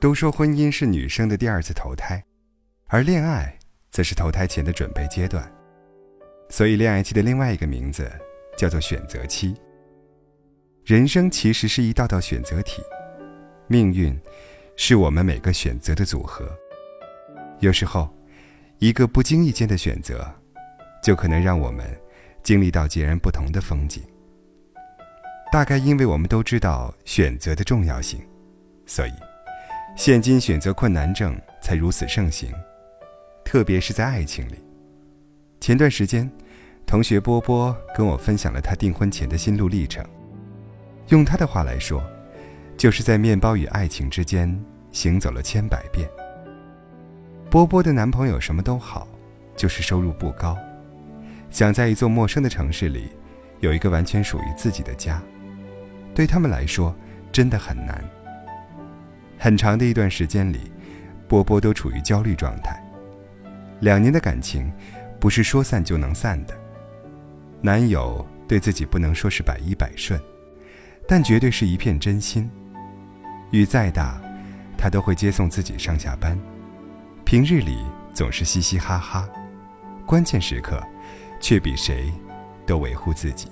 都说婚姻是女生的第二次投胎，而恋爱则是投胎前的准备阶段。所以，恋爱期的另外一个名字叫做选择期。人生其实是一道道选择题，命运是我们每个选择的组合。有时候，一个不经意间的选择，就可能让我们经历到截然不同的风景。大概因为我们都知道选择的重要性，所以现今选择困难症才如此盛行，特别是在爱情里。前段时间，同学波波跟我分享了他订婚前的心路历程。用他的话来说，就是在面包与爱情之间行走了千百遍。波波的男朋友什么都好，就是收入不高，想在一座陌生的城市里有一个完全属于自己的家，对他们来说真的很难。很长的一段时间里，波波都处于焦虑状态。两年的感情，不是说散就能散的。男友对自己不能说是百依百顺。但绝对是一片真心。雨再大，他都会接送自己上下班。平日里总是嘻嘻哈哈，关键时刻，却比谁都维护自己。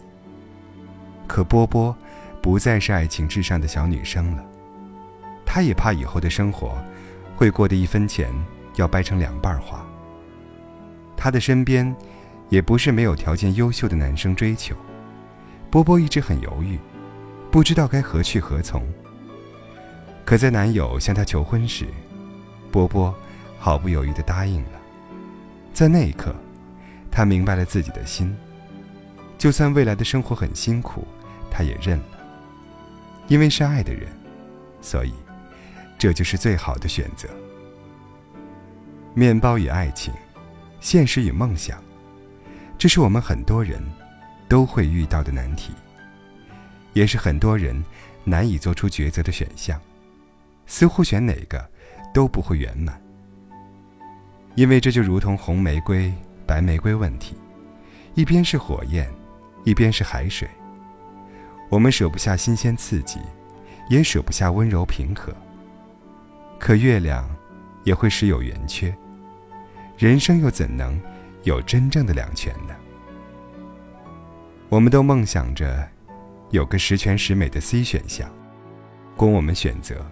可波波，不再是爱情至上的小女生了。她也怕以后的生活，会过得一分钱要掰成两半花。她的身边，也不是没有条件优秀的男生追求。波波一直很犹豫。不知道该何去何从。可在男友向她求婚时，波波毫不犹豫地答应了。在那一刻，她明白了自己的心。就算未来的生活很辛苦，她也认了。因为是爱的人，所以这就是最好的选择。面包与爱情，现实与梦想，这是我们很多人都会遇到的难题。也是很多人难以做出抉择的选项，似乎选哪个都不会圆满。因为这就如同红玫瑰、白玫瑰问题，一边是火焰，一边是海水。我们舍不下新鲜刺激，也舍不下温柔平和。可月亮也会时有圆缺，人生又怎能有真正的两全呢？我们都梦想着。有个十全十美的 C 选项，供我们选择。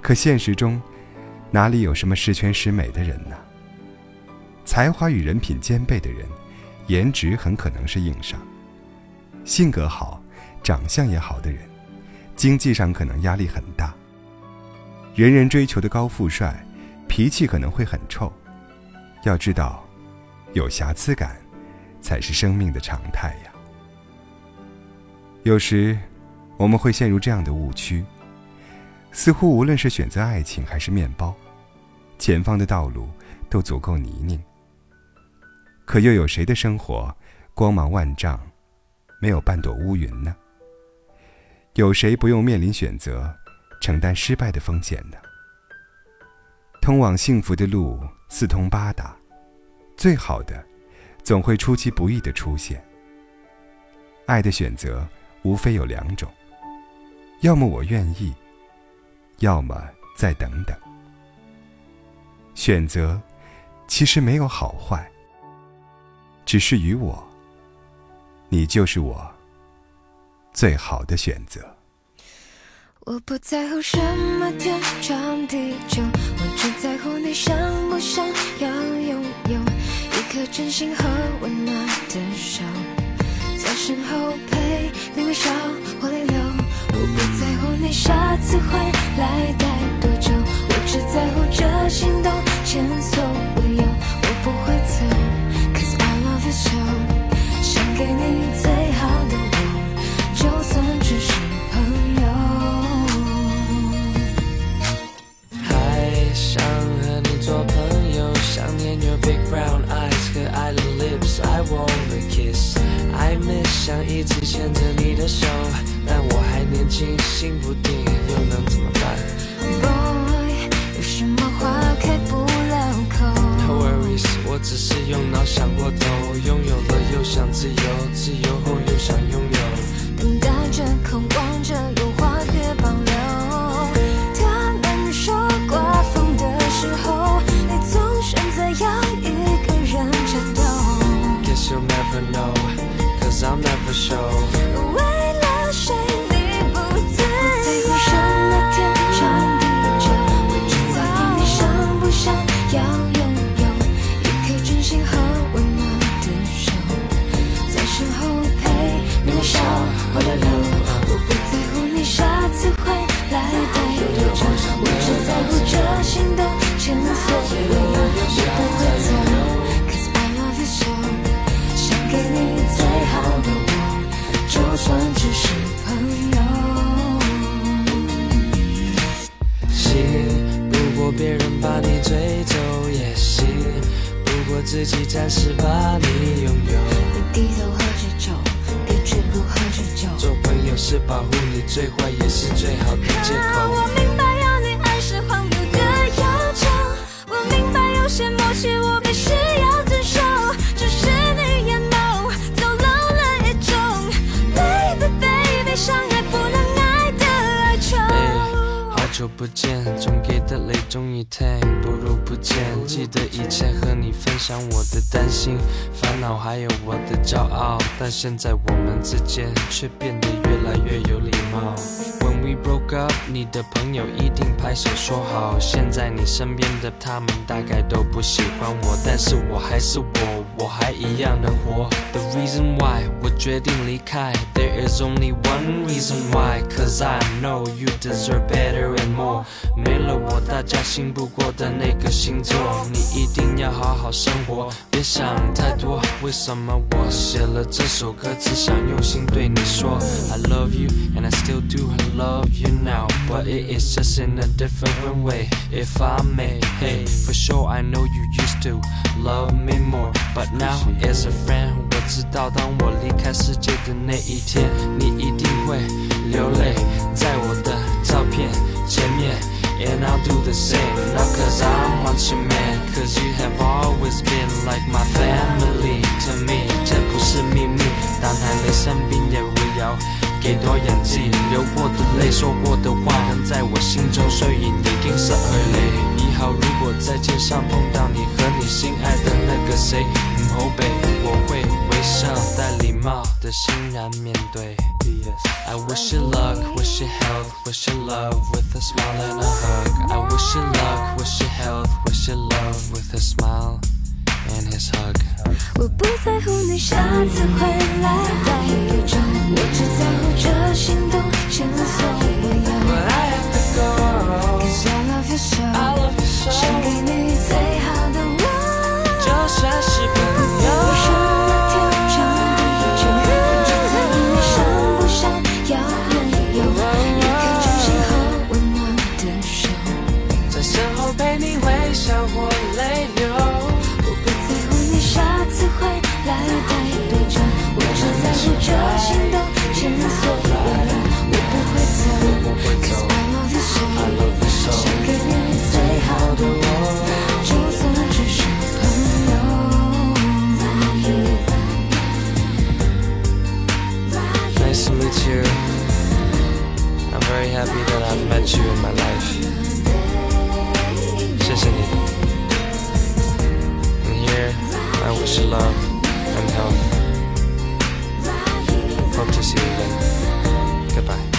可现实中，哪里有什么十全十美的人呢？才华与人品兼备的人，颜值很可能是硬伤；性格好、长相也好的人，经济上可能压力很大。人人追求的高富帅，脾气可能会很臭。要知道，有瑕疵感，才是生命的常态呀。有时，我们会陷入这样的误区：似乎无论是选择爱情还是面包，前方的道路都足够泥泞。可又有谁的生活光芒万丈，没有半朵乌云呢？有谁不用面临选择，承担失败的风险呢？通往幸福的路四通八达，最好的，总会出其不意的出现。爱的选择。无非有两种，要么我愿意，要么再等等。选择其实没有好坏，只是与我，你就是我最好的选择。我不在乎什么天长地久，我只在乎你想不想要拥有一颗真心和温暖的手。在身后陪你微笑或泪流，我不在乎你下次回来待多久，我只在乎这心动前所 brown eyes 和爱的 lips. I wanna kiss. I miss 想一直牵着你的手但我还年轻心不定又能怎么办？Boy 有什么话开不了口？No worries 我只是用脑想过头拥有了又想自由自由后又想拥有。等待着空望着有话别保留。他们说刮风的时候你总选择要 you'll never know, cause I'll never show. 自己暂时把你拥有。你低头喝着酒，别只顾喝着酒。做朋友是保护你，最坏也是最好的借口。我明白久不见，总给的泪终于停，不如不见。记得以前和你分享我的担心、烦恼，还有我的骄傲，但现在我们之间却变得越来越有礼貌。We broke up，你的朋友一定拍手说好。现在你身边的他们大概都不喜欢我，但是我还是我，我还一样能活。The reason why 我决定离开，There is only one reason why，cause I know you deserve better and more。没了我，大家信不过的那个星座，要好好生活，别想太多。为什么我写了这首歌，只想用心对你说，I love you and I still do I love you now, but it is just in a different way. If I may, hey, for sure I know you used to love me more, but now as a friend，我知道当我离开世界的那一天，你一定会流泪在我的照片前面。And I'll do the same, not cause I want you man, cause you have always been like my family to me. 这不是秘密，但还没生病也会有给多演技，流过的泪，说过的话，仍在我心中碎影，一定是耳泪。以后如果在街上碰到你和你心爱的个谁，嗯后背，我会微笑带礼貌的欣然面对。I wish you luck, wish you health, wish you love with a smile and a hug. I wish you luck, wish you health, wish you love with a smile and his hug. 我不在乎你下次回来带多久，我只在乎这心动前所这心动前所未有。我不会走，Cause I love you so，想给你最好的我，就算只是朋友。Nice to meet you. I'm very happy that I've met you in my life. 谢谢你。And here, I wish you love to see you again. Goodbye.